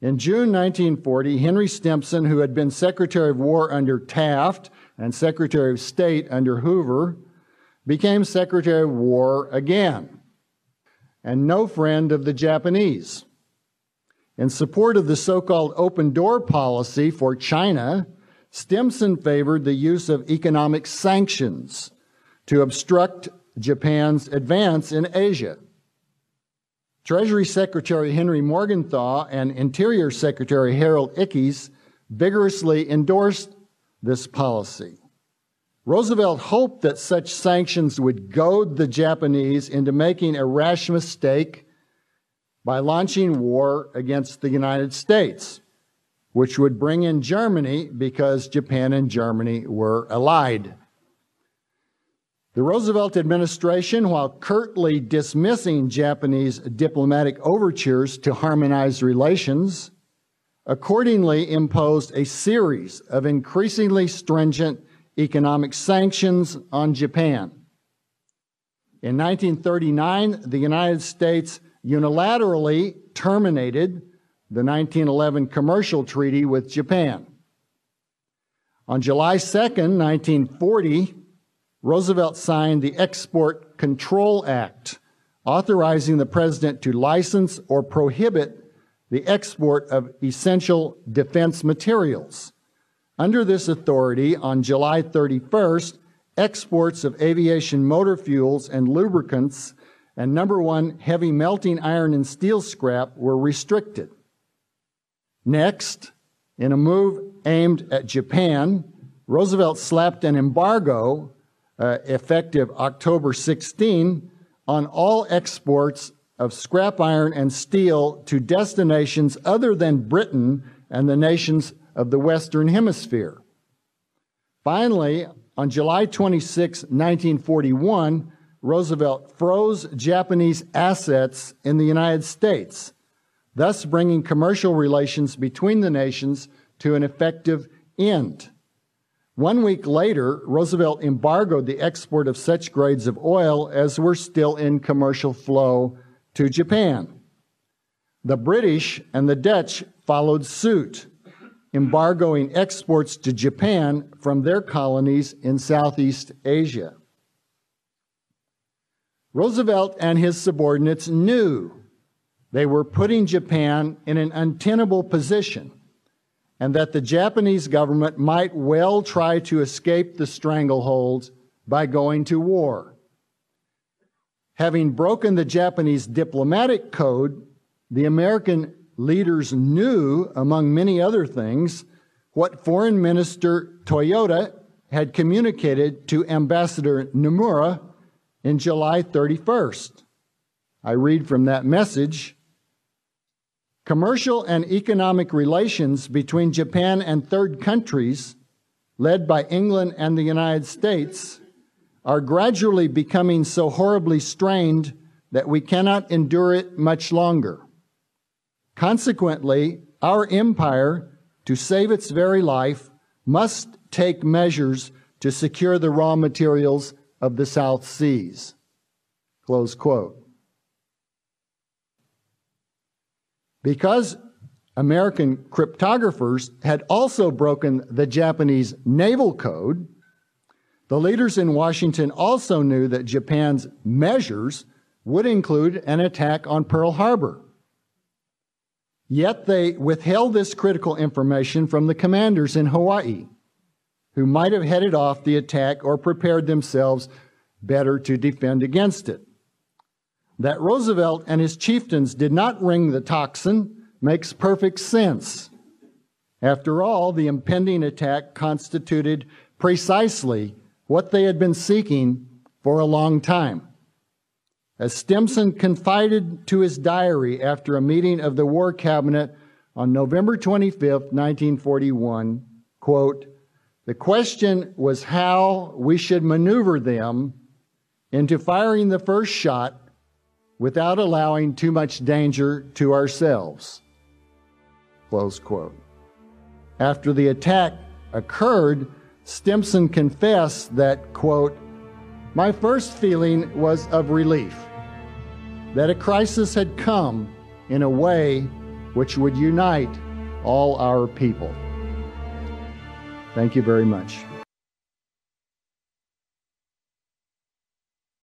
In June 1940, Henry Stimson, who had been Secretary of War under Taft and Secretary of State under Hoover, became Secretary of War again, and no friend of the Japanese. In support of the so called open door policy for China, Stimson favored the use of economic sanctions to obstruct Japan's advance in Asia. Treasury Secretary Henry Morgenthau and Interior Secretary Harold Ickes vigorously endorsed this policy. Roosevelt hoped that such sanctions would goad the Japanese into making a rash mistake by launching war against the United States, which would bring in Germany because Japan and Germany were allied. The Roosevelt administration, while curtly dismissing Japanese diplomatic overtures to harmonize relations, accordingly imposed a series of increasingly stringent economic sanctions on Japan. In 1939, the United States unilaterally terminated the 1911 commercial treaty with Japan. On July 2, 1940, Roosevelt signed the Export Control Act, authorizing the president to license or prohibit the export of essential defense materials. Under this authority, on July 31st, exports of aviation motor fuels and lubricants and number one, heavy melting iron and steel scrap were restricted. Next, in a move aimed at Japan, Roosevelt slapped an embargo uh, effective October 16 on all exports of scrap iron and steel to destinations other than Britain and the nations of the Western Hemisphere. Finally, on July 26, 1941, Roosevelt froze Japanese assets in the United States, thus bringing commercial relations between the nations to an effective end. One week later, Roosevelt embargoed the export of such grades of oil as were still in commercial flow to Japan. The British and the Dutch followed suit, embargoing exports to Japan from their colonies in Southeast Asia. Roosevelt and his subordinates knew they were putting Japan in an untenable position and that the Japanese government might well try to escape the stranglehold by going to war. Having broken the Japanese diplomatic code, the American leaders knew, among many other things, what Foreign Minister Toyoda had communicated to Ambassador Nomura in July 31st. I read from that message Commercial and economic relations between Japan and third countries, led by England and the United States, are gradually becoming so horribly strained that we cannot endure it much longer. Consequently, our empire, to save its very life, must take measures to secure the raw materials of the South Seas. Close quote. Because American cryptographers had also broken the Japanese naval code, the leaders in Washington also knew that Japan's measures would include an attack on Pearl Harbor. Yet they withheld this critical information from the commanders in Hawaii who might have headed off the attack or prepared themselves better to defend against it. That Roosevelt and his chieftains did not ring the tocsin makes perfect sense. After all, the impending attack constituted precisely what they had been seeking for a long time. As Stimson confided to his diary after a meeting of the War Cabinet on November 25, 1941, quote, the question was how we should maneuver them into firing the first shot without allowing too much danger to ourselves. Close quote. After the attack occurred, Stimson confessed that, quote, my first feeling was of relief, that a crisis had come in a way which would unite all our people. Thank you very much.